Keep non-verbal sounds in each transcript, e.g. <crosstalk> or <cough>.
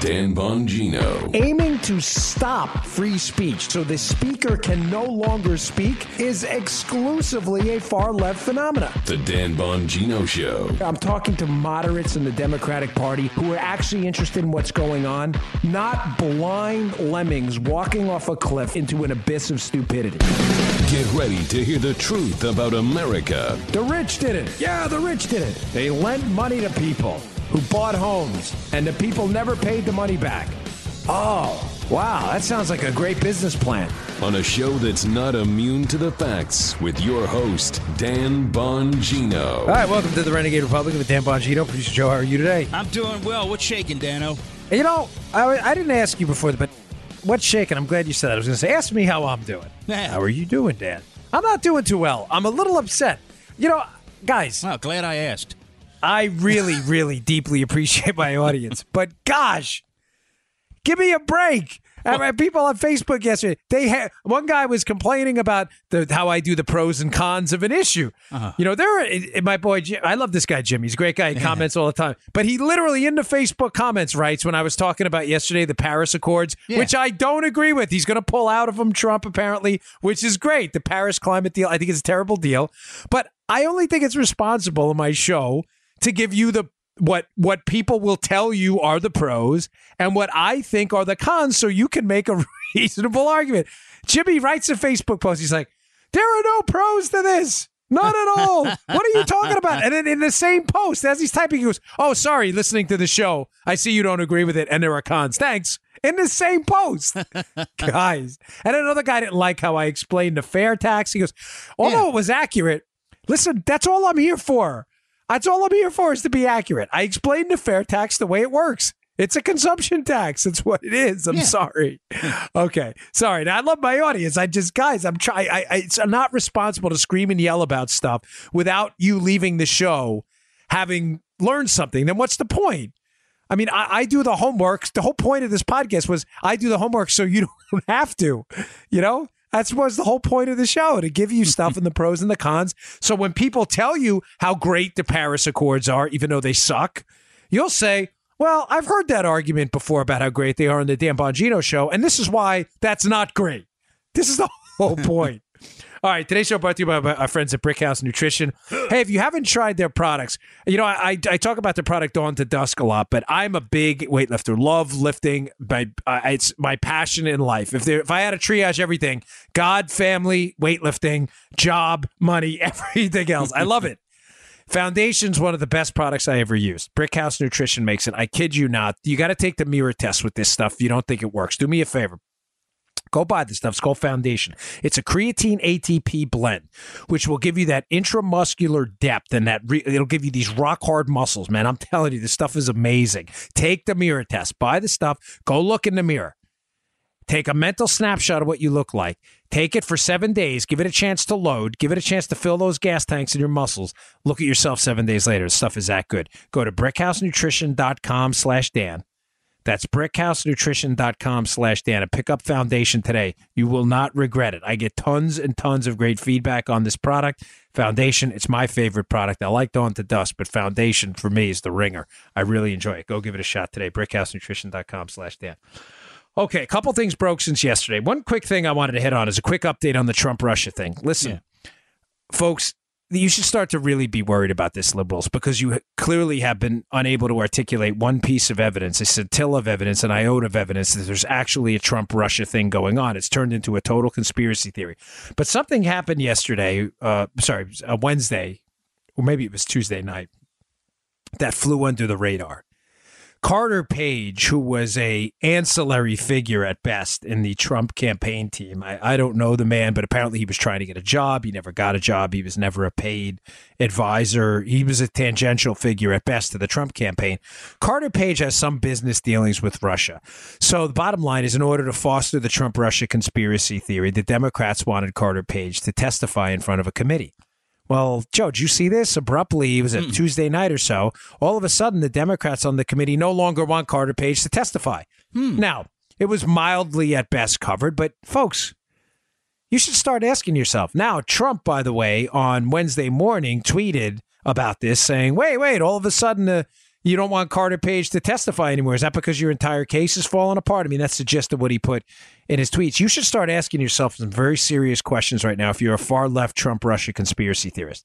Dan Bongino. Aiming to stop free speech so the speaker can no longer speak is exclusively a far left phenomenon. The Dan Bongino Show. I'm talking to moderates in the Democratic Party who are actually interested in what's going on, not blind lemmings walking off a cliff into an abyss of stupidity. Get ready to hear the truth about America. The rich did it. Yeah, the rich did it. They lent money to people who bought homes, and the people never paid the money back. Oh, wow, that sounds like a great business plan. On a show that's not immune to the facts with your host, Dan Bongino. All right, welcome to the Renegade Republic with Dan Bongino. Producer Joe, how are you today? I'm doing well. What's shaking, Dano? You know, I, I didn't ask you before, but what's shaking? I'm glad you said that. I was going to say, ask me how I'm doing. <laughs> Yeah. How are you doing, Dan? I'm not doing too well. I'm a little upset. You know, guys, Well, glad I asked. I really, <laughs> really deeply appreciate my audience, but gosh, give me a break. I mean, people on Facebook yesterday, they had one guy was complaining about the how I do the pros and cons of an issue. Uh-huh. You know, there. Are, my boy, Jim, I love this guy, Jim. He's a great guy. He comments all the time, but he literally in the Facebook comments writes when I was talking about yesterday the Paris Accords, Yeah. which I don't agree with. He's going to pull out of them, Trump apparently, which is great. The Paris climate deal, I think it's a terrible deal, but I only think it's responsible in my show to give you the what what people will tell you are the pros and what I think are the cons so you can make a <laughs> reasonable argument. Jimmy writes a Facebook post. He's like, "There are no pros to this." Not at all. what are you talking about? And then in the same post, as he's typing, he goes, Oh, sorry, listening to the show. I see you don't agree with it, and there are cons. Thanks. In the same post. <laughs> Guys. And another guy didn't like how I explained the fair tax. He goes, Although Yeah. it was accurate, listen, that's all I'm here for. That's all I'm here for is to be accurate. I explained the fair tax the way it works. It's a consumption tax. It's what it is. I'm Yeah. sorry. Okay. Sorry. Now, I love my audience. I just, guys, I'm trying. I, I, it's I'm not responsible to scream and yell about stuff without you leaving the show having learned something. Then what's the point? I mean, I, I do the homework. The whole point of this podcast was I do the homework so you <laughs> don't have to. You know, that's was the whole point of the show to give you stuff and the pros and the cons. So when people tell you how great the Paris Accords are, even though they suck, you'll say, "Well, I've heard that argument before about how great they are on the Dan Bongino show, and this is why that's not great." This is the <laughs> whole point. All right, today's show brought to you by our friends at Brickhouse Nutrition. <gasps> Hey, if you haven't tried their products, you know I, I, I talk about the product Dawn to Dusk a lot, but I'm a big weightlifter. Love lifting. My uh, it's my passion in life. If there, if I had to triage everything, God, family, weightlifting, job, money, <laughs> everything else, I love it. Foundation's one of the best products I ever used. Brickhouse Nutrition makes it. I kid you not. You got to take the mirror test with this stuff. If you don't think it works, do me a favor. Go buy the stuff. It's called Foundation. It's a creatine ATP blend, which will give you that intramuscular depth and that re- it'll give you these rock hard muscles, man. I'm telling you, this stuff is amazing. Take the mirror test. Buy the stuff. Go look in the mirror. Take a mental snapshot of what you look like. Take it for seven days. Give it a chance to load. Give it a chance to fill those gas tanks in your muscles. Look at yourself seven days later. Stuff is that good. Go to brickhousenutrition.com slash Dan. That's brickhousenutrition.com slash Dan. And pick up Foundation today. You will not regret it. I get tons and tons of great feedback on this product. Foundation, it's my favorite product. I like Dawn to Dusk, but Foundation for me is the ringer. I really enjoy it. Go give it a shot today. brickhousenutrition.com slash Dan. Okay, a couple things broke since yesterday. One quick thing I wanted to hit on is a quick update on the Trump Russia thing. Listen, folks, you should start to really be worried about this, liberals, because you clearly have been unable to articulate one piece of evidence, a scintilla of evidence, an iota of evidence that there's actually a Trump Russia thing going on. It's turned into a total conspiracy theory. But something happened yesterday, uh, sorry, uh, Wednesday, or maybe it was Tuesday night, that flew under the radar. Carter Page, who was a ancillary figure at best in the Trump campaign team. I, I don't know the man, but apparently he was trying to get a job. He never got a job. He was never a paid advisor. He was a tangential figure at best to the Trump campaign. Carter Page has some business dealings with Russia. So the bottom line is in order to foster the Trump Russia conspiracy theory, the Democrats wanted Carter Page to testify in front of a committee. Well, Joe, did you see this? Abruptly, it was a Tuesday night or so. All of a sudden, the Democrats on the committee no longer want Carter Page to testify. Now, it was mildly at best covered, but folks, you should start asking yourself. Now, Trump, by the way, on Wednesday morning tweeted about this saying, wait, wait, all of a sudden, uh, you don't want Carter Page to testify anymore. Is that because your entire case is falling apart? I mean, that's the gist of what he put in his tweets. You should start asking yourself some very serious questions right now if you're a far left Trump Russia conspiracy theorist.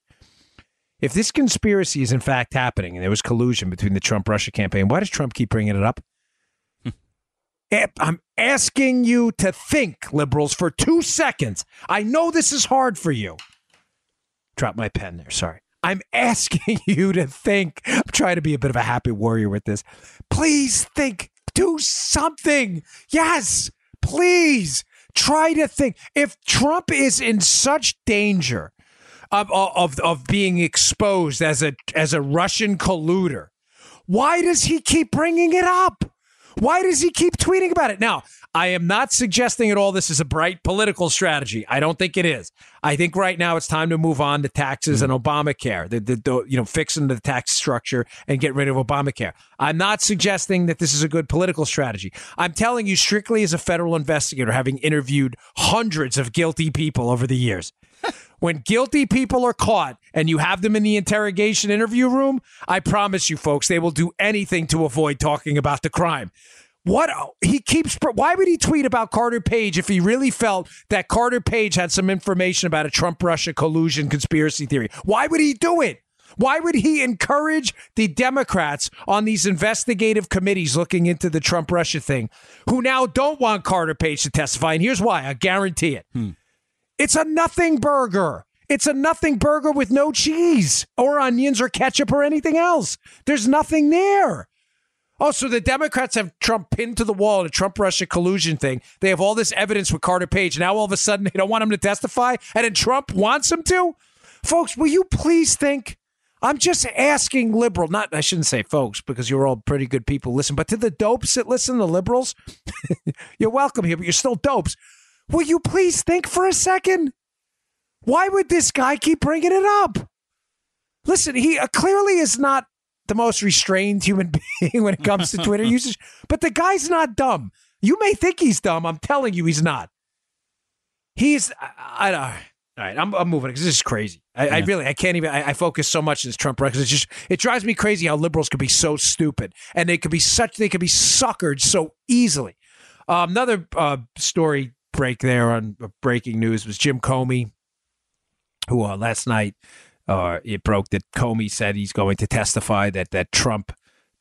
If this conspiracy is in fact happening and there was collusion between the Trump Russia campaign, why does Trump keep bringing it up? Hmm. Eh, I'm asking you to think, liberals, for two seconds. I know this is hard for you. Drop my pen there. Sorry. I'm asking <laughs> you to think. I'm trying to be a bit of a happy warrior with this. Please think. Do something. Yes. Please try to think. If Trump is in such danger of, of, of being exposed as a, as a Russian colluder, why does he keep bringing it up? Why does he keep tweeting about it? Now, I am not suggesting at all this is a bright political strategy. I don't think it is. I think right now it's time to move on to taxes and Obamacare, the, the, the, you know, fixing the tax structure and get rid of Obamacare. I'm not suggesting that this is a good political strategy. I'm telling you strictly as a federal investigator, having interviewed hundreds of guilty people over the years. When guilty people are caught and you have them in the interrogation interview room, I promise you, folks, they will do anything to avoid talking about the crime. What he keeps, why would he tweet about Carter Page if he really felt that Carter Page had some information about a Trump Russia collusion conspiracy theory? Why would he do it? Why would he encourage the Democrats on these investigative committees looking into the Trump Russia thing who now don't want Carter Page to testify? And here's why I guarantee it. Hmm. It's a nothing burger. It's a nothing burger with no cheese or onions or ketchup or anything else. There's nothing there. Oh, so the Democrats have Trump pinned to the wall, the Trump Russia collusion thing. They have all this evidence with Carter Page. Now all of a sudden they don't want him to testify, and then Trump wants him to? Folks, will you please think? I'm just asking liberal, not I shouldn't say folks, because you're all pretty good people. Listen, but to the dopes that listen, the liberals, <laughs> you're welcome here, but you're still dopes. Will you please think for a second? Why would this guy keep bringing it up? Listen, he uh, clearly is not the most restrained human <laughs> being when it comes to Twitter <laughs> usage, but the guy's not dumb. You may think he's dumb. I'm telling you, he's not. He's, I, don't. All right, I'm, I'm moving because this is crazy. I, yeah. I, really, I can't even. I, I focus so much on this Trump record. Because it's just, it drives me crazy how liberals could be so stupid and they could be such, they could be suckered so easily. Um, another uh, story break there on uh, breaking news was Jim Comey, who uh, last night uh, it broke that Comey said he's going to testify that that Trump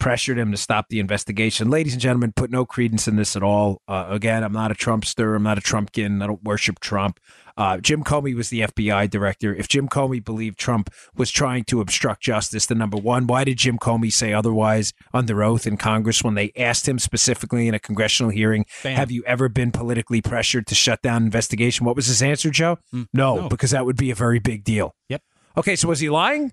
pressured him to stop the investigation. Ladies and gentlemen, put no credence in this at all. Uh, again, I'm not a Trumpster. I'm not a Trumpkin. I don't worship Trump. Uh, Jim Comey was the FBI director. If Jim Comey believed Trump was trying to obstruct justice, the number one, why did Jim Comey say otherwise under oath in Congress when they asked him specifically in a congressional hearing, Bam. have you ever been politically pressured to shut down investigation? What was his answer, Joe? Mm, no, no, because that would be a very big deal. Yep. Okay, so was he lying?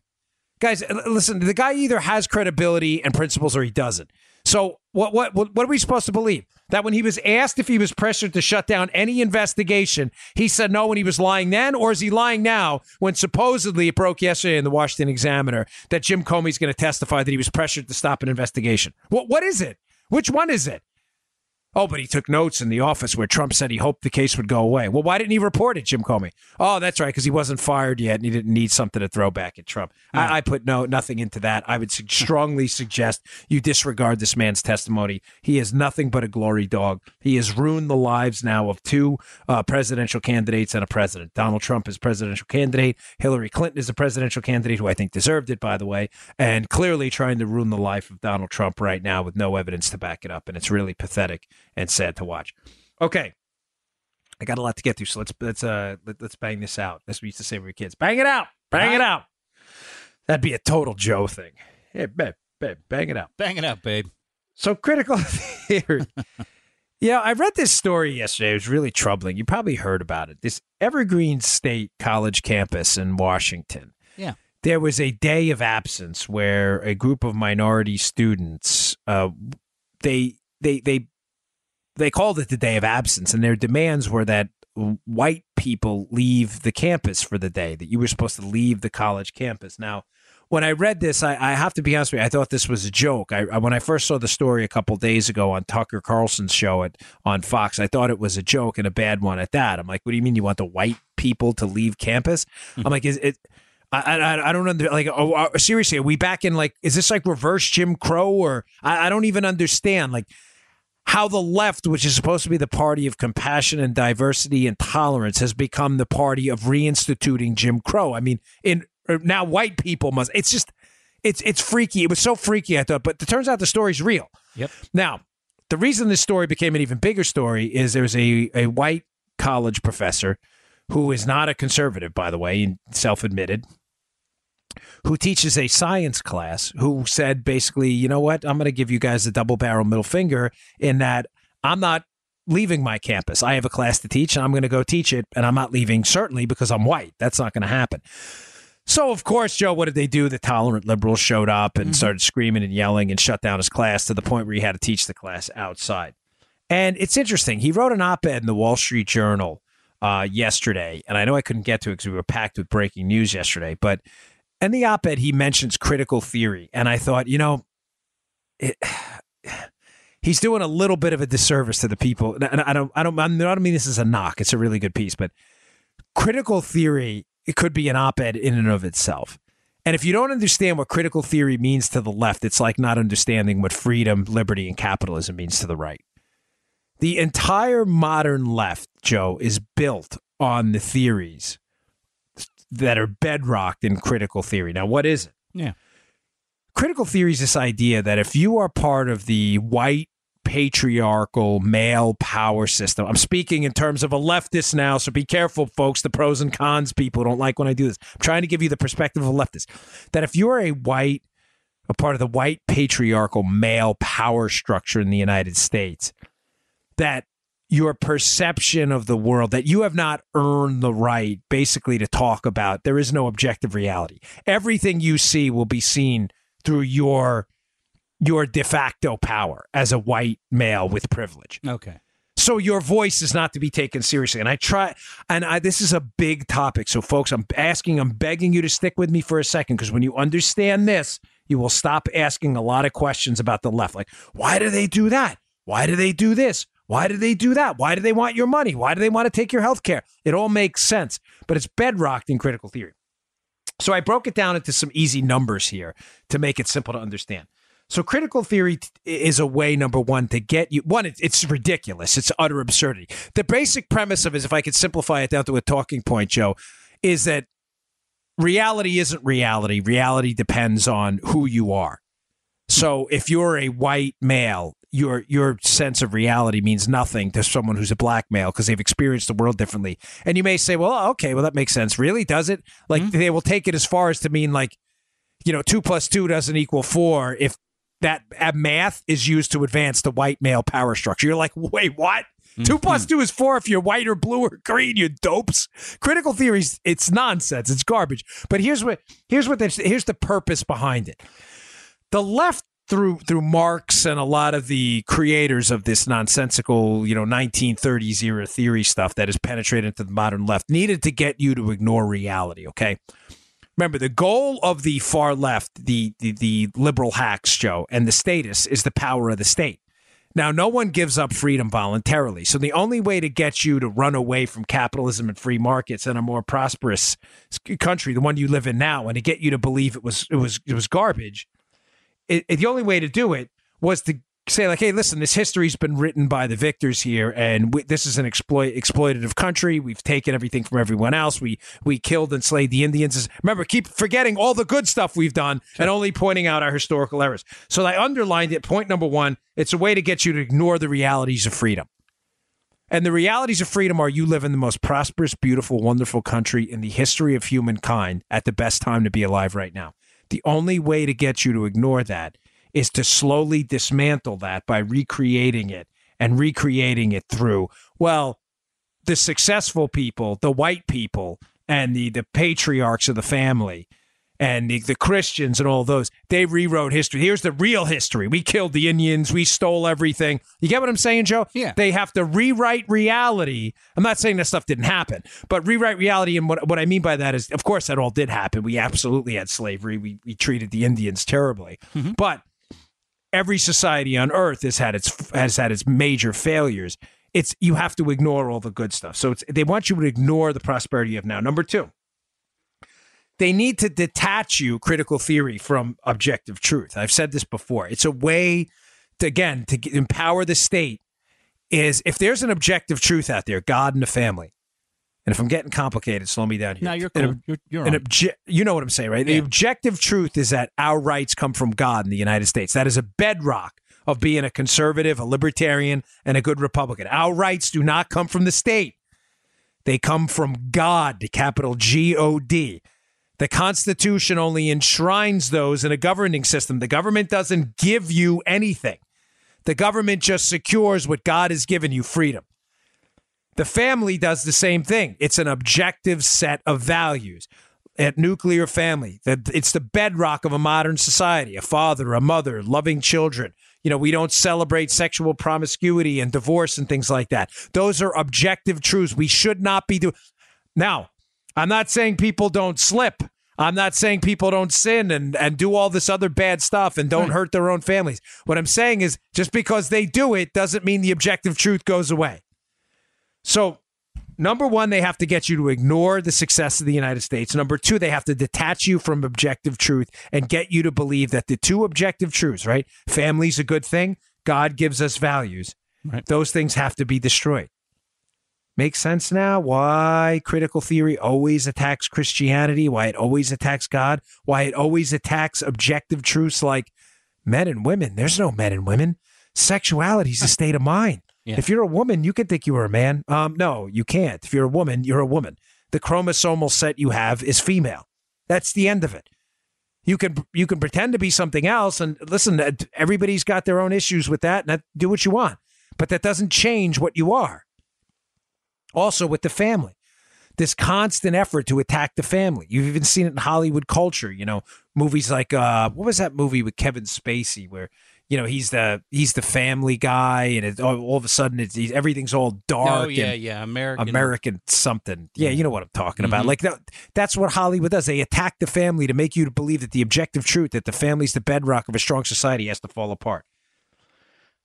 Guys, listen, the guy either has credibility and principles or he doesn't. So what what what are we supposed to believe? That when he was asked if he was pressured to shut down any investigation, he said no when he was lying then, or is he lying now when supposedly it broke yesterday in the Washington Examiner that Jim Comey's going to testify that he was pressured to stop an investigation? What what is it? Which one is it? Oh, but he took notes in the office where Trump said he hoped the case would go away. Well, why didn't he report it, Jim Comey? Oh, that's right, because he wasn't fired yet and he didn't need something to throw back at Trump. I. I, put no nothing into that. I would su- <laughs> strongly suggest you disregard this man's testimony. He is nothing but a glory dog. He has ruined the lives now of two uh, presidential candidates and a president. Donald Trump is presidential candidate. Hillary Clinton is a presidential candidate who I think deserved it, by the way, and clearly trying to ruin the life of Donald Trump right now with no evidence to back it up. And it's really pathetic and sad to watch. Okay. I got a lot to get through, so let's let's uh let, us bang this out. As we used to say when we were kids. Bang it out. Bang it out. That'd be a total Joe thing. Hey, babe, babe, bang it out. Bang it out, babe. So critical theory. <laughs> yeah, I read this story yesterday. It was really troubling. You probably heard about it. This Evergreen State College campus in Washington. Yeah. There was a day of absence where a group of minority students uh, they they they they called it the day of absence, and their demands were that white people leave the campus for the day, that you were supposed to leave the college campus. Now, when I read this, I, I have to be honest with you, I thought this was a joke. I, I when I first saw the story a couple days ago on Tucker Carlson's show at on Fox, I thought it was a joke and a bad one at that. I'm like, what do you mean you want the white people to leave campus? <laughs> I'm like, is it? I, I, I don't under like oh, uh, seriously are we back in like is this like reverse Jim Crow or I, I don't even understand like how the left which is supposed to be the party of compassion and diversity and tolerance has become the party of reinstituting Jim Crow. I mean in uh, now white people must it's just it's it's freaky. It was so freaky I thought but it turns out the story's real. Yep. now the reason this story became an even bigger story is there's a a white college professor who is not a conservative by the way self admitted who teaches a science class who said basically, you know what, I'm going to give you guys a double barrel middle finger in that I'm not leaving my campus. I have a class to teach and I'm going to go teach it. And I'm not leaving certainly because I'm white. That's not going to happen. So, of course, Joe, what did they do? The tolerant liberals showed up and started screaming and yelling and shut down his class to the point where he had to teach the class outside. And it's interesting. He wrote an op ed in the Wall Street Journal uh, yesterday. And I know I couldn't get to it because we were packed with breaking news yesterday. But in the op ed, he mentions critical theory. And I thought, you know, it, <sighs> he's doing a little bit of a disservice to the people. And I don't, I don't, I don't mean this as a knock. It's a really good piece, but critical theory it could be an op-ed in and of itself. And if you don't understand what critical theory means to the left, it's like not understanding what freedom, liberty, and capitalism means to the right. The entire modern left, Joe, is built on the theories that are bedrocked in critical theory. Now, what is it? Yeah. Critical theory is this idea that if you are part of the white patriarchal male power system. I'm speaking in terms of a leftist now, so be careful, folks. The pros and cons people don't like when I do this. I'm trying to give you the perspective of a leftist. That if you're a white, a part of the white patriarchal male power structure in the United States, that your perception of the world, that you have not earned the right basically to talk about, there is no objective reality. Everything you see will be seen through your your de facto power as a white male with privilege. Okay. So your voice is not to be taken seriously. And I try, and I, this is a big topic. So, folks, I'm asking, I'm begging you to stick with me for a second because when you understand this, you will stop asking a lot of questions about the left. Like, why do they do that? Why do they do this? Why do they do that? Why do they want your money? Why do they want to take your health care? It all makes sense, but it's bedrocked in critical theory. So I broke it down into some easy numbers here to make it simple to understand. So critical theory is a way, number one, to get you. One, it's, it's ridiculous. It's utter absurdity. The basic premise of it, is, if I could simplify it down to a talking point, Joe, is that reality isn't reality. Reality depends on who you are. So if you're a white male, your your sense of reality means nothing to someone who's a black male because they've experienced the world differently. And you may say, well, oh, okay, well that makes sense. Really, does it? Like mm-hmm. they will take it as far as to mean like, you know, two plus two doesn't equal four if that math is used to advance the white male power structure. You're like, wait, what? Two mm-hmm. plus two is four if you're white or blue or green, you dopes. Critical theories, it's nonsense. It's garbage. But here's what here's what here's the purpose behind it. The left through through Marx and a lot of the creators of this nonsensical, you know, 1930s era theory stuff that has penetrated into the modern left needed to get you to ignore reality, okay? Remember, the goal of the far left, the, the the liberal hacks, Joe, and the status is the power of the state. Now, no one gives up freedom voluntarily. So the only way to get you to run away from capitalism and free markets and a more prosperous country, the one you live in now, and to get you to believe it was it was it was garbage, it, it- the only way to do it was to say like, hey, listen, this history's been written by the victors here, and we, this is an exploit exploitative country. We've taken everything from everyone else. We we killed and slayed the Indians. Remember, keep forgetting all the good stuff we've done and only pointing out our historical errors. So I underlined it. Point number one: it's a way to get you to ignore the realities of freedom. And the realities of freedom are you live in the most prosperous, beautiful, wonderful country in the history of humankind at the best time to be alive right now. The only way to get you to ignore that is to slowly dismantle that by recreating it and recreating it through, well, the successful people, the white people, and the, the patriarchs of the family and the, the Christians and all those, they rewrote history. Here's the real history. We killed the Indians. We stole everything. You get what I'm saying, Joe? Yeah. They have to rewrite reality. I'm not saying that stuff didn't happen, but rewrite reality. And what, what I mean by that is, of course, that all did happen. We absolutely had slavery. We, we treated the Indians terribly. Mm-hmm. But every society on earth has had its has had its major failures. It's you have to ignore all the good stuff. So it's they want you to ignore the prosperity you have now. Number two, they need to detach you, critical theory, from objective truth. I've said this before. It's a way, to, again, to empower the state. Is if there's an objective truth out there, God and the family, and if I'm getting complicated, slow me down here. No, you're cool. ob- You're, you're an obje- you know what I'm saying, right? The objective truth is that our rights come from God in the United States. That is a bedrock of being a conservative, a libertarian, and a good Republican. Our rights do not come from the state. They come from God, capital G O D. The Constitution only enshrines those in a governing system. The government doesn't give you anything. The government just secures what God has given you freedom. The family does the same thing. It's an objective set of values. At nuclear family, that it's the bedrock of a modern society. A father, a mother, loving children. You know, we don't celebrate sexual promiscuity and divorce and things like that. Those are objective truths. We should not be doing. Now, I'm not saying people don't slip. I'm not saying people don't sin and, and do all this other bad stuff and don't hurt their own families. What I'm saying is just because they do it doesn't mean the objective truth goes away. So, number one, they have to get you to ignore the success of the United States. Number two, they have to detach you from objective truth and get you to believe that the two objective truths, right? Family's a good thing, God gives us values. Right. Those things have to be destroyed. Makes sense now why critical theory always attacks Christianity, why it always attacks God, why it always attacks objective truths like men and women. There's no men and women. Sexuality is a state of mind. Yeah. If you're a woman, you can think you are a man. Um, no, you can't. If you're a woman, you're a woman. The chromosomal set you have is female. That's the end of it. You can you can pretend to be something else, and listen. Everybody's got their own issues with that, and that, do what you want. But that doesn't change what you are. Also, with the family, this constant effort to attack the family. You've even seen it in Hollywood culture. You know, movies like uh, what was that movie with Kevin Spacey where you know he's the he's the family guy, and it, all, all of a sudden it's he's, everything's all dark. Oh yeah, yeah, American. American something. Yeah, you know what I'm talking about. Mhm. Like that, that's what Hollywood does. They attack the family to make you believe that the objective truth that the family's the bedrock of a strong society has to fall apart.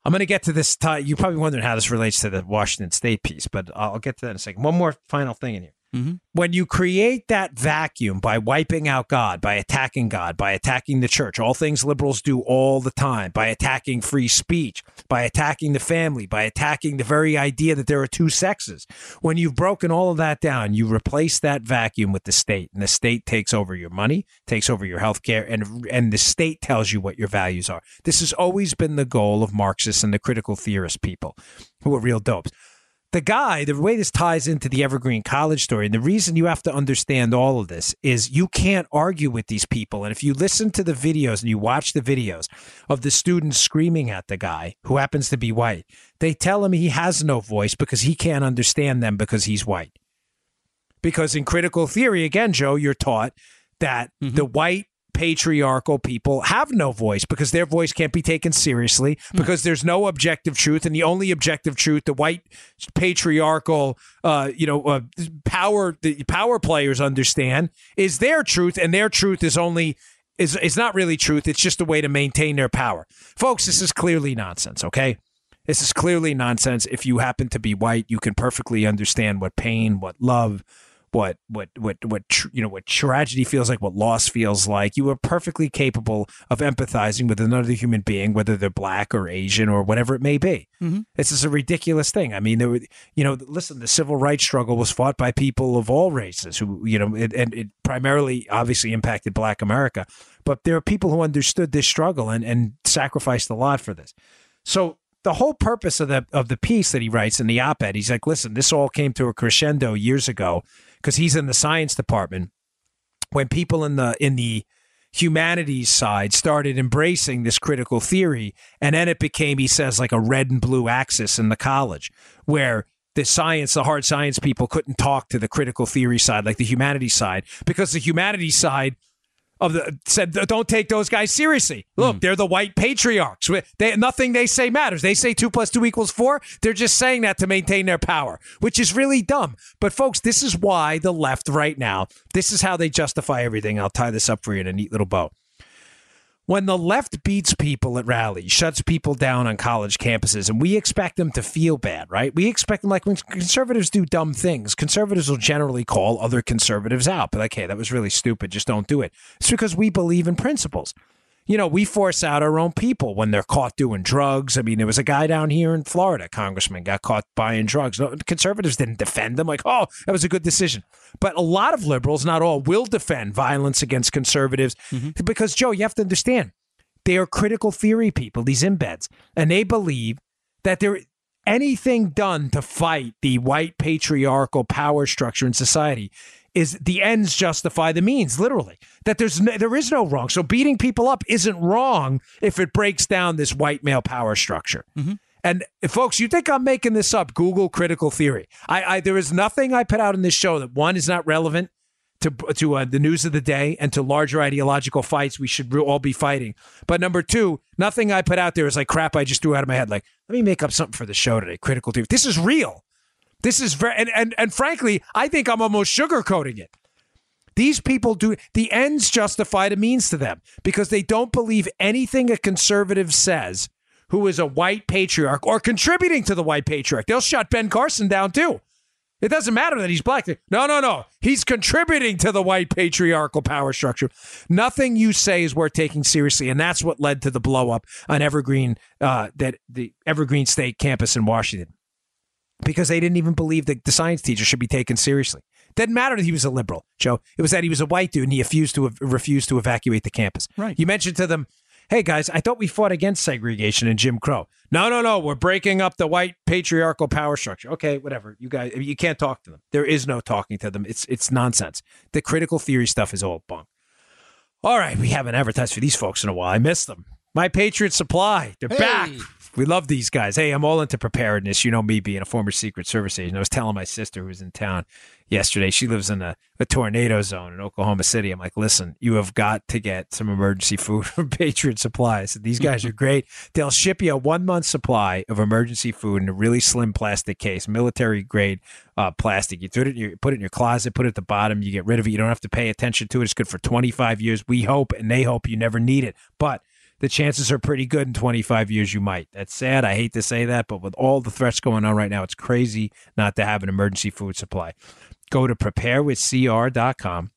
I'm going to get to this. You're probably wondering how this relates to the Washington State piece, but I'll get to that in a second. One more final thing in here. Mhm. When you create that vacuum by wiping out God, by attacking God, by attacking the church, all things liberals do all the time, by attacking free speech, by attacking the family, by attacking the very idea that there are two sexes. When you've broken all of that down, you replace that vacuum with the state, and the state takes over your money, takes over your health care, and and the state tells you what your values are. This has always been the goal of Marxists and the critical theorist people who are real dopes the guy, the way this ties into the Evergreen College story, and the reason you have to understand all of this is you can't argue with these people. And if you listen to the videos and you watch the videos of the students screaming at the guy who happens to be white, they tell him he has no voice because he can't understand them because he's white. Because in critical theory, again, Joe, you're taught that mm-hmm. the white patriarchal people have no voice because their voice can't be taken seriously because there's no objective truth. And the only objective truth the white patriarchal uh, you know uh, power the power players understand is their truth. And their truth is only is is not really truth. It's just a way to maintain their power. Folks this is clearly nonsense okay? This is clearly nonsense. If you happen to be white you can perfectly understand what pain what love what what what what tr- you know what tragedy feels like, what loss feels like. You are perfectly capable of empathizing with another human being, whether they're black or Asian or whatever it may be. Mm-hmm. This is a ridiculous thing. I mean, there were, you know, listen, the civil rights struggle was fought by people of all races who, you know, it, and it primarily obviously impacted Black America, but there are people who understood this struggle and and sacrificed a lot for this. So the whole purpose of the of the piece that he writes in the op-ed, he's like, listen, this all came to a crescendo years ago because he's in the science department when people in the in the humanities side started embracing this critical theory and then it became he says like a red and blue axis in the college where the science the hard science people couldn't talk to the critical theory side like the humanities side because the humanities side of the said don't take those guys seriously. Look, hmm. they're the white patriarchs. They, nothing they say matters. They say two plus two equals four. They're just saying that to maintain their power, which is really dumb. But folks, this is why the left right now. This is how they justify everything. I'll tie this up for you in a neat little bow. When the left beats people at rallies, shuts people down on college campuses, and we expect them to feel bad, right? We expect them, like when conservatives do dumb things, conservatives will generally call other conservatives out. But like, hey, that was really stupid. Just don't do it. It's because we believe in principles. You know, we force out our own people when they're caught doing drugs. I mean, there was a guy down here in Florida, congressman, got caught buying drugs. No, conservatives didn't defend them, like, oh, that was a good decision. But a lot of liberals, not all, will defend violence against conservatives mm-hmm. because, Joe, you have to understand, they are critical theory people, these embeds, and they believe that there anything done to fight the white patriarchal power structure in society is the ends justify the means literally that there's no, there is no wrong so beating people up isn't wrong if it breaks down this white male power structure and folks you think i'm making this up google critical theory I, I there is nothing i put out in this show that one is not relevant to to uh, the news of the day and to larger ideological fights we should all be fighting. But number two, nothing I put out there is like crap I just threw out of my head. Like, let me make up something for the show today. Critical theory. This is real. This is very and and, and frankly, I think I'm almost sugarcoating it. These people do the ends justify the means to them because they don't believe anything a conservative says who is a white patriarch or contributing to the white patriarch. They'll shut Ben Carson down too. It doesn't matter that he's black. No, no, no. He's contributing to the white patriarchal power structure. Nothing you say is worth taking seriously, and that's what led to the blow up on Evergreen, uh, that the Evergreen State campus in Washington, because they didn't even believe that the science teacher should be taken seriously. Didn't matter that he was a liberal, Joe. It was that he was a white dude and he refused to refused to evacuate the campus. Right. You mentioned to them, "Hey guys, I thought we fought against segregation and Jim Crow." No, no, no. We're breaking up the white patriarchal power structure. Okay, whatever. You guys, you can't talk to them. There is no talking to them. It's it's nonsense. The critical theory stuff is all bunk. All right, we haven't advertised for these folks in a while. I miss them. My Patriot Supply, they're back. We love these guys. Hey, I'm all into preparedness. You know me being a former Secret Service agent. I was telling my sister who was in town yesterday. She lives in a, a tornado zone in Oklahoma City. I'm like, listen, you have got to get some emergency food <laughs> from Patriot Supplies. These guys are great. They'll ship you a one month supply of emergency food in a really slim plastic case, military grade uh, plastic. You put it, in your, put it in your closet, put it at the bottom. You get rid of it. You don't have to pay attention to it. It's good for 25 years. We hope and they hope you never need it. But the chances are pretty good in 25 years you might. That's sad. I hate to say that, but with all the threats going on right now, it's crazy not to have an emergency food supply. Go to preparewithcr.com.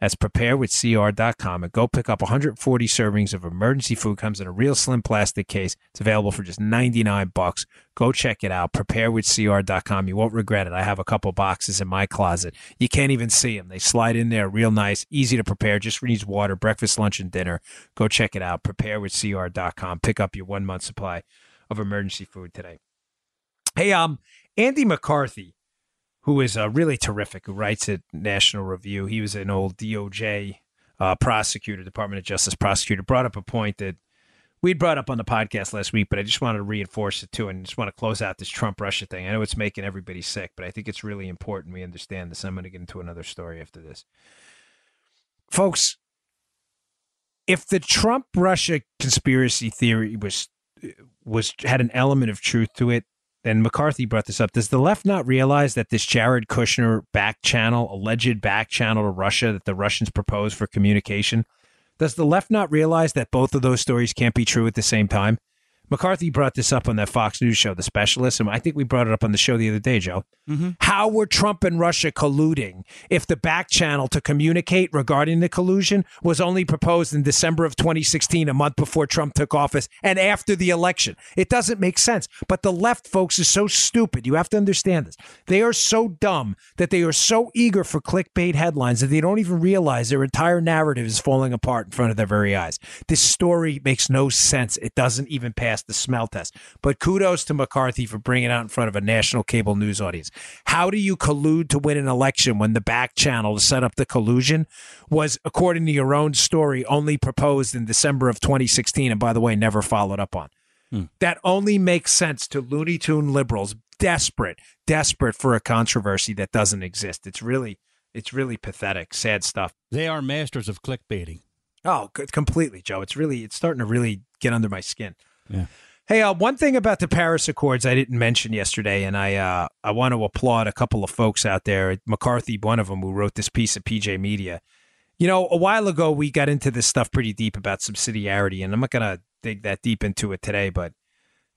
That's preparewithcr.com and go pick up 140 servings of emergency food. Comes in a real slim plastic case. It's available for just 99 bucks. Go check it out. Preparewithcr.com. You won't regret it. I have a couple boxes in my closet. You can't even see them. They slide in there real nice, easy to prepare. Just needs water, breakfast, lunch, and dinner. Go check it out. Preparewithcr.com. Pick up your one month supply of emergency food today. Hey, um, Andy McCarthy who is uh, really terrific, who writes at National Review. He was an old DOJ uh, prosecutor, Department of Justice prosecutor, brought up a point that we'd brought up on the podcast last week, but I just wanted to reinforce it too and just want to close out this Trump Russia thing. I know it's making everybody sick, but I think it's really important we understand this. I'm going to get into another story after this. Folks, if the Trump Russia conspiracy theory was was had an element of truth to it, and McCarthy brought this up. Does the left not realize that this Jared Kushner back channel, alleged back channel to Russia that the Russians proposed for communication, does the left not realize that both of those stories can't be true at the same time? McCarthy brought this up on that Fox News show, The Specialist, and I think we brought it up on the show the other day, Joe. Mm-hmm. How were Trump and Russia colluding if the back channel to communicate regarding the collusion was only proposed in December of 2016, a month before Trump took office and after the election? It doesn't make sense. But the left, folks, is so stupid. You have to understand this. They are so dumb that they are so eager for clickbait headlines that they don't even realize their entire narrative is falling apart in front of their very eyes. This story makes no sense. It doesn't even pass the smell test. But kudos to McCarthy for bringing it out in front of a national cable news audience. How do you collude to win an election when the back channel to set up the collusion was, according to your own story, only proposed in December of 2016 and, by the way, never followed up on? Hmm. That only makes sense to Looney Tune liberals desperate, desperate for a controversy that doesn't exist. It's really, it's really pathetic, sad stuff. They are masters of clickbaiting. Oh, completely, Joe. It's really, it's starting to really get under my skin. Yeah. Hey, uh, one thing about the Paris Accords I didn't mention yesterday, and I uh, I want to applaud a couple of folks out there. McCarthy, one of them, who wrote this piece at PJ Media, You know, a while ago we got into this stuff pretty deep about subsidiarity, and I'm not going to dig that deep into it today. But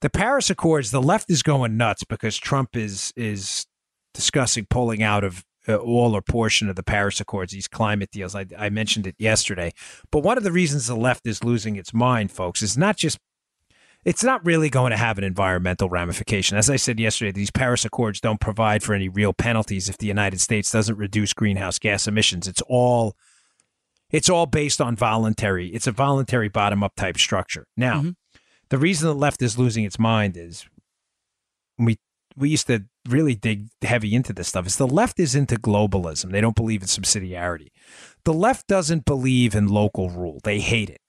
the Paris Accords, the left is going nuts because Trump is is discussing pulling out of uh, all or portion of the Paris Accords, these climate deals. I, I mentioned it yesterday. But one of the reasons the left is losing its mind, folks, is not just it's not really going to have an environmental ramification. As I said yesterday, these Paris Accords don't provide for any real penalties if the United States doesn't reduce greenhouse gas emissions. It's all it's all based on voluntary. It's a voluntary bottom up type structure. Now, mm-hmm. the reason the left is losing its mind is we we used to really dig heavy into this stuff is the left is into globalism. They don't believe in subsidiarity. The left doesn't believe in local rule. They hate it.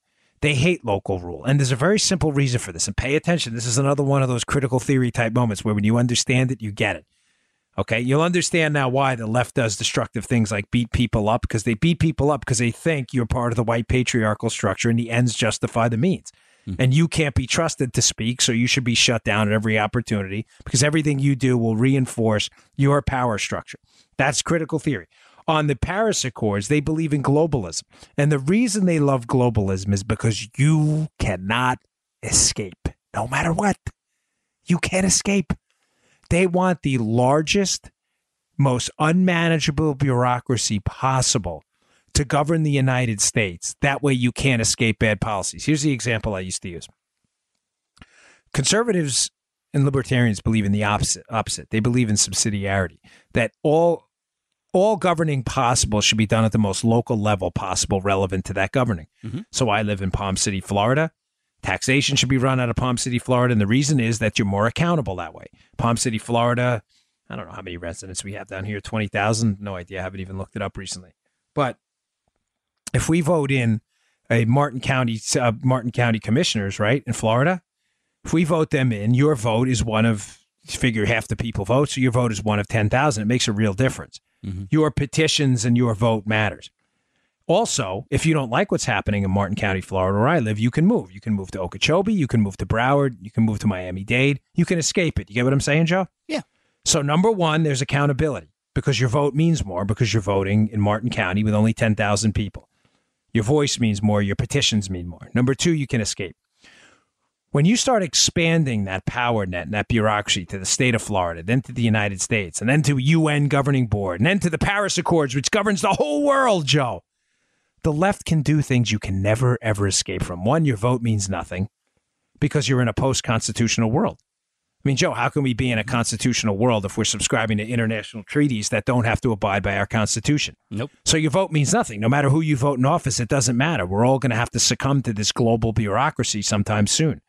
They hate local rule. And there's a very simple reason for this. And pay attention. This is another one of those critical theory type moments where when you understand it, you get it. Okay. You'll understand now why the left does destructive things like beat people up because they beat people up because they think you're part of the white patriarchal structure and the ends justify the means. Mm-hmm. And you can't be trusted to speak, so you should be shut down at every opportunity because everything you do will reinforce your power structure. That's critical theory. On the Paris Accords, they believe in globalism. And the reason they love globalism is because you cannot escape, no matter what. You can't escape. They want the largest, most unmanageable bureaucracy possible to govern the United States. That way you can't escape bad policies. Here's the example I used to use. Conservatives and libertarians believe in the opposite opposite. They believe in subsidiarity. That all all governing possible should be done at the most local level possible relevant to that governing. Mm-hmm. So I live in Palm City, Florida. Taxation should be run out of Palm City, Florida. And the reason is that you're more accountable that way. Palm City, Florida, I don't know how many residents we have down here 20,000. No idea. I haven't even looked it up recently. But if we vote in a Martin County uh, Martin County commissioners, right in Florida, if we vote them in, your vote is one of figure half the people vote, so your vote is one of ten thousand. It makes a real difference. Mm-hmm. Your petitions and your vote matters. Also, if you don't like what's happening in Martin County, Florida, where I live, you can move. You can move to Okeechobee. You can move to Broward. You can move to Miami Dade. You can escape it. You get what I'm saying, Joe? Yeah. So, number one, there's accountability because your vote means more because you're voting in Martin County with only 10,000 people. Your voice means more. Your petitions mean more. Number two, you can escape. When you start expanding that power net and that bureaucracy to the state of Florida, then to the United States, and then to UN governing board, and then to the Paris Accords, which governs the whole world, Joe, the left can do things you can never, ever escape from. One, your vote means nothing because you're in a post constitutional world. I mean, Joe, how can we be in a constitutional world if we're subscribing to international treaties that don't have to abide by our Constitution? Nope. So your vote means nothing. No matter who you vote in office, it doesn't matter. We're all going to have to succumb to this global bureaucracy sometime soon.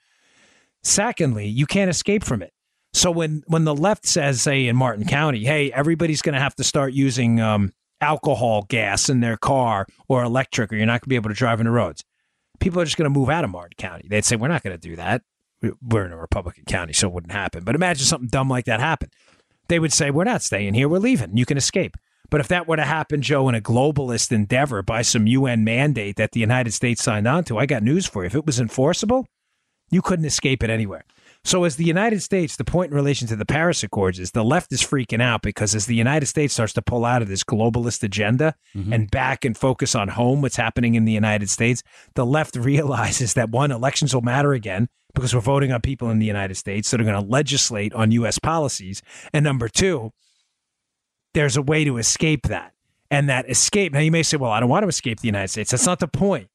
Secondly, you can't escape from it. So when when the left says, say in Martin County, hey, everybody's going to have to start using um, alcohol gas in their car or electric, or you're not going to be able to drive on the roads. People are just going to move out of Martin County. They'd say, we're not going to do that we're in a Republican county, so it wouldn't happen. But imagine something dumb like that happened. They would say, We're not staying here, we're leaving. You can escape. But if that were to happen, Joe, in a globalist endeavor by some UN mandate that the United States signed on to, I got news for you. If it was enforceable, you couldn't escape it anywhere. So, as the United States, the point in relation to the Paris Accords is the left is freaking out because as the United States starts to pull out of this globalist agenda mm-hmm. and back and focus on home, what's happening in the United States, the left <laughs> realizes that one, elections will matter again because we're voting on people in the United States that are going to legislate on U.S. policies. And number two, there's a way to escape that. And that escape, now you may say, well, I don't want to escape the United States. That's not the point.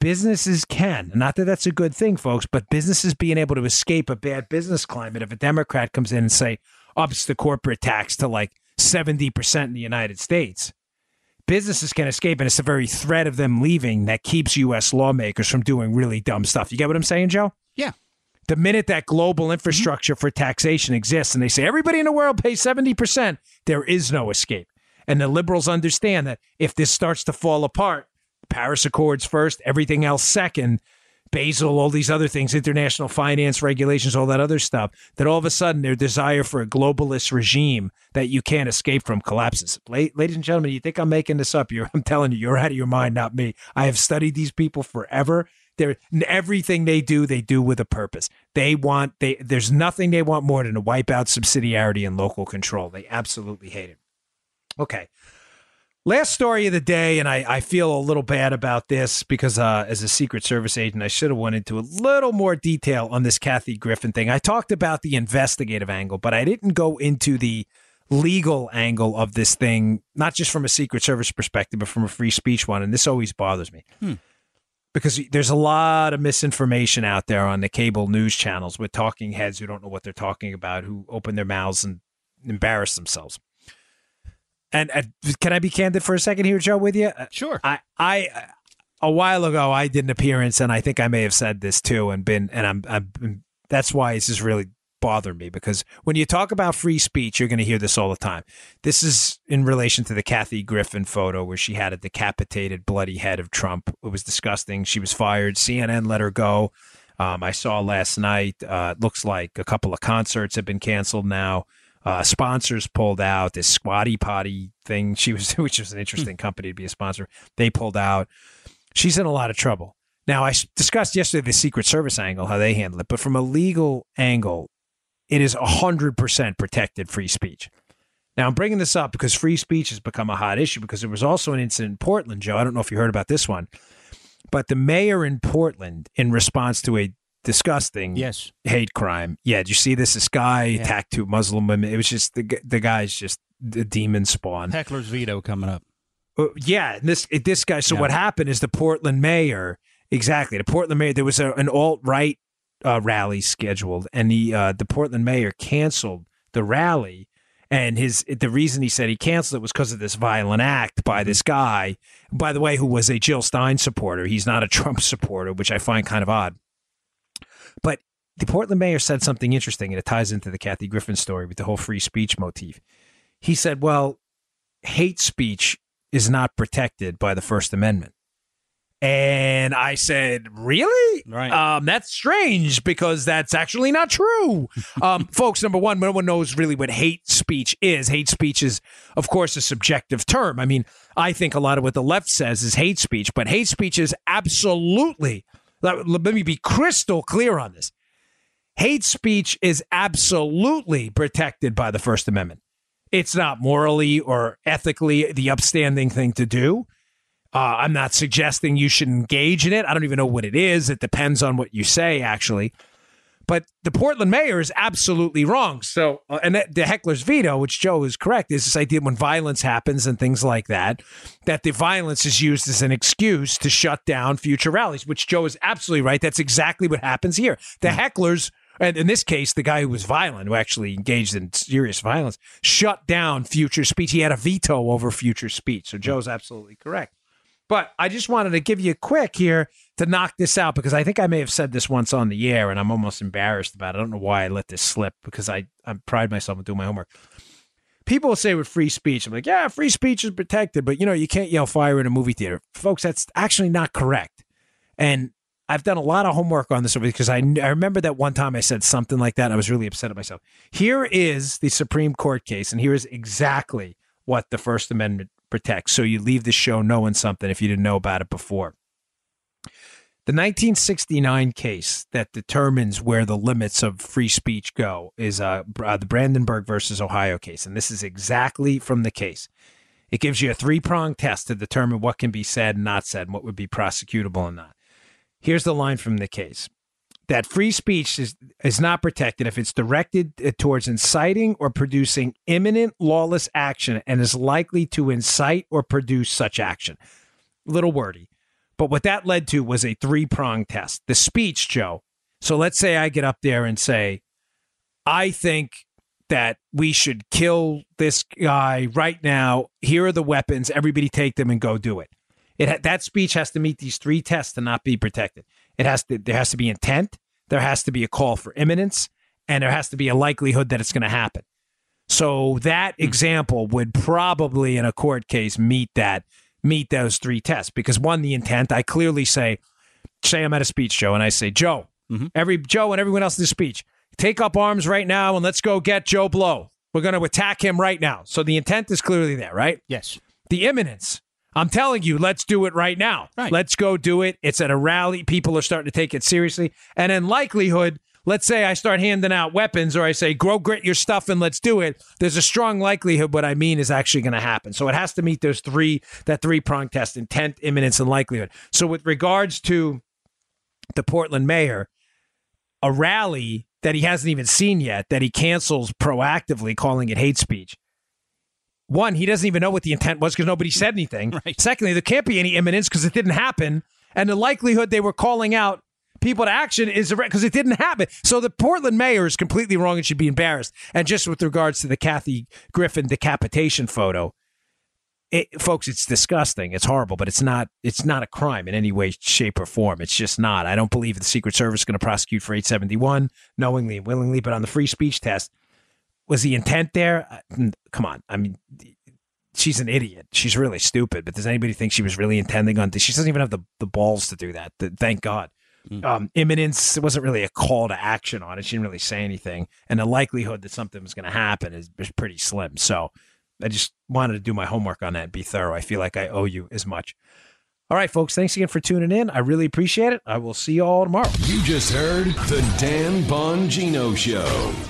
Businesses can, not that that's a good thing, folks, but businesses being able to escape a bad business climate. If a Democrat comes in and say ups the corporate tax to like 70% in the United States, businesses can escape, and it's the very threat of them leaving that keeps U.S. lawmakers from doing really dumb stuff. You get what I'm saying, Joe? Yeah. The minute that global mm-hmm. infrastructure for taxation exists and they say everybody in the world pays 70%, there is no escape. And the liberals understand that if this starts to fall apart, Paris Accords first, everything else second, Basel, all these other things, international finance regulations, all that other stuff, that all of a sudden their desire for a globalist regime that you can't escape from collapses. Ladies and gentlemen, you think I'm making this up? You're, <laughs> I'm telling you, you're out of your mind, not me. I have studied these people forever. They're, everything they do, they do with a purpose. They want they. There's nothing they want more than to wipe out subsidiarity and local control. They absolutely hate it. Okay, Last story of the day, and I, I feel a little bad about this because uh, as a Secret Service agent, I should have went into a little more detail on this Kathy Griffin thing. I talked about the investigative angle, but I didn't go into the legal angle of this thing, not just from a Secret Service perspective, but from a free speech one. And this always bothers me. Hmm. Because there's a lot of misinformation out there on the cable news channels with talking heads who don't know what they're talking about, who open their mouths and embarrass themselves. And uh, can I be candid for a second here, Joe, with you? Uh, Sure. I, I, a while ago, I did an appearance, and I think I may have said this too, and been, and I'm, I'm that's why it's just really bothering me because when you talk about free speech, you're going to hear this all the time. This is in relation to the Kathy Griffin photo where she had a decapitated, bloody head of Trump. It was disgusting. She was fired. CNN let her go. Um, I saw last night. Uh, it looks like a couple of concerts have been canceled now. Uh, sponsors pulled out this squatty potty thing. <laughs> She was, which was an interesting company to be a sponsor. They pulled out. She's in a lot of trouble. Now, I discussed yesterday the Secret Service angle, how they handle it, but from a legal angle, it is 100% protected free speech. Now, I'm bringing this up because free speech has become a hot issue because there was also an incident in Portland, Joe. I don't know if you heard about this one, but the mayor in Portland, in response to a disgusting yes. hate crime. Yeah, did you see this? This guy yeah. attacked two Muslim women. It was just the the guy's just the demon spawn. Heckler's veto coming up. Uh, yeah, this this guy. So yeah. what happened is the Portland mayor, exactly the Portland mayor. There was a, an alt right uh, rally scheduled, and the uh, the Portland mayor canceled the rally. And his the reason he said he canceled it was because of this violent act by this guy, by the way, who was a Jill Stein supporter. He's not a Trump supporter, which I find kind of odd. But the Portland mayor said something interesting, and it ties into the Kathy Griffin story with the whole free speech motif. He said, "Well, hate speech is not protected by the First Amendment." And I said, "Really? Right? Um, that's strange because that's actually not true." <laughs> um, folks, number one, no one knows really what hate speech is. Hate speech is, of course, a subjective term. I mean, I think a lot of what the left says is hate speech, but hate speech is absolutely. Let, let me be crystal clear on this. Hate speech is absolutely protected by the First Amendment. It's not morally or ethically the upstanding thing to do. Uh, I'm not suggesting you should engage in it. I don't even know what it is. It depends on what you say, actually. But the Portland mayor is absolutely wrong. So, uh, and that, the heckler's veto, which Joe is correct, is this idea when violence happens and things like that, that the violence is used as an excuse to shut down future rallies, which Joe is absolutely right. That's exactly what happens here. The hecklers, and in this case, the guy who was violent, who actually engaged in serious violence, shut down future speech. He had a veto over future speech. So Joe's absolutely correct. But I just wanted to give you a quick here to knock this out because I think I may have said this once on the air and I'm almost embarrassed about it. I don't know why I let this slip because I, I pride myself on doing my homework. People say with free speech, I'm like, yeah, free speech is protected, but you know, you can't yell fire in a movie theater. Folks, that's actually not correct. And I've done a lot of homework on this because I, I remember that one time I said something like that I was really upset at myself. Here is the Supreme Court case, and here is exactly what the First Amendment protects. So you leave the show knowing something if you didn't know about it before. The 1969 case that determines where the limits of free speech go is uh, uh, the Brandenburg versus Ohio case. And this is exactly from the case. It gives you a three pronged test to determine what can be said and not said, and what would be prosecutable and not. Here's the line from the case that free speech is, is not protected if it's directed uh, towards inciting or producing imminent lawless action and is likely to incite or produce such action. Little wordy. But what that led to was a three prong test. The speech, Joe. So let's say I get up there and say, I think that we should kill this guy right now. Here are the weapons. Everybody take them and go do it. It that speech has to meet these three tests to not be protected. It has to there has to be intent, there has to be a call for imminence, and there has to be a likelihood that it's going to happen. So that Hmm. example would probably in a court case meet that meet those three tests because one the intent I clearly say say I'm at a speech Joe and I say Joe Mhm. every Joe and everyone else in the speech take up arms right now and let's go get Joe Blow. We're going to attack him right now. So the intent is clearly there, right? Yes. the imminence. I'm telling you, let's do it right now. Right. Let's go do it. It's at a rally. People are starting to take it seriously. And in likelihood, let's say I start handing out weapons or I say, grow grit your stuff and let's do it, there's a strong likelihood what I mean is actually going to happen. So it has to meet those three, that three prong test intent, imminence, and likelihood. So with regards to the Portland mayor, a rally that he hasn't even seen yet, that he cancels proactively, calling it hate speech. One, he doesn't even know what the intent was because nobody said anything. <laughs> Right. Secondly, there can't be any imminence because it didn't happen. And the likelihood they were calling out people to action is because it didn't happen. So the Portland mayor is completely wrong and should be embarrassed. And just with regards to the Kathy Griffin decapitation photo, it, folks, it's disgusting. It's horrible, but it's not. It's not a crime in any way, shape, or form. It's just not. I don't believe the Secret Service is going to prosecute for 871 knowingly and willingly. But on the free speech test, was the intent there? Uh, Come on. I mean, she's an idiot. She's really stupid. But does anybody think she was really intending on? This? She doesn't even have the, the balls to do that. Thank God. Um, imminence it wasn't really a call to action on it. She didn't really say anything, and the likelihood that something was going to happen is, is pretty slim. So I just wanted to do my homework on that and be thorough. I feel like I owe you as much. All right, folks. Thanks again for tuning in. I really appreciate it. I will see you all tomorrow. You just heard the Dan Bongino Show.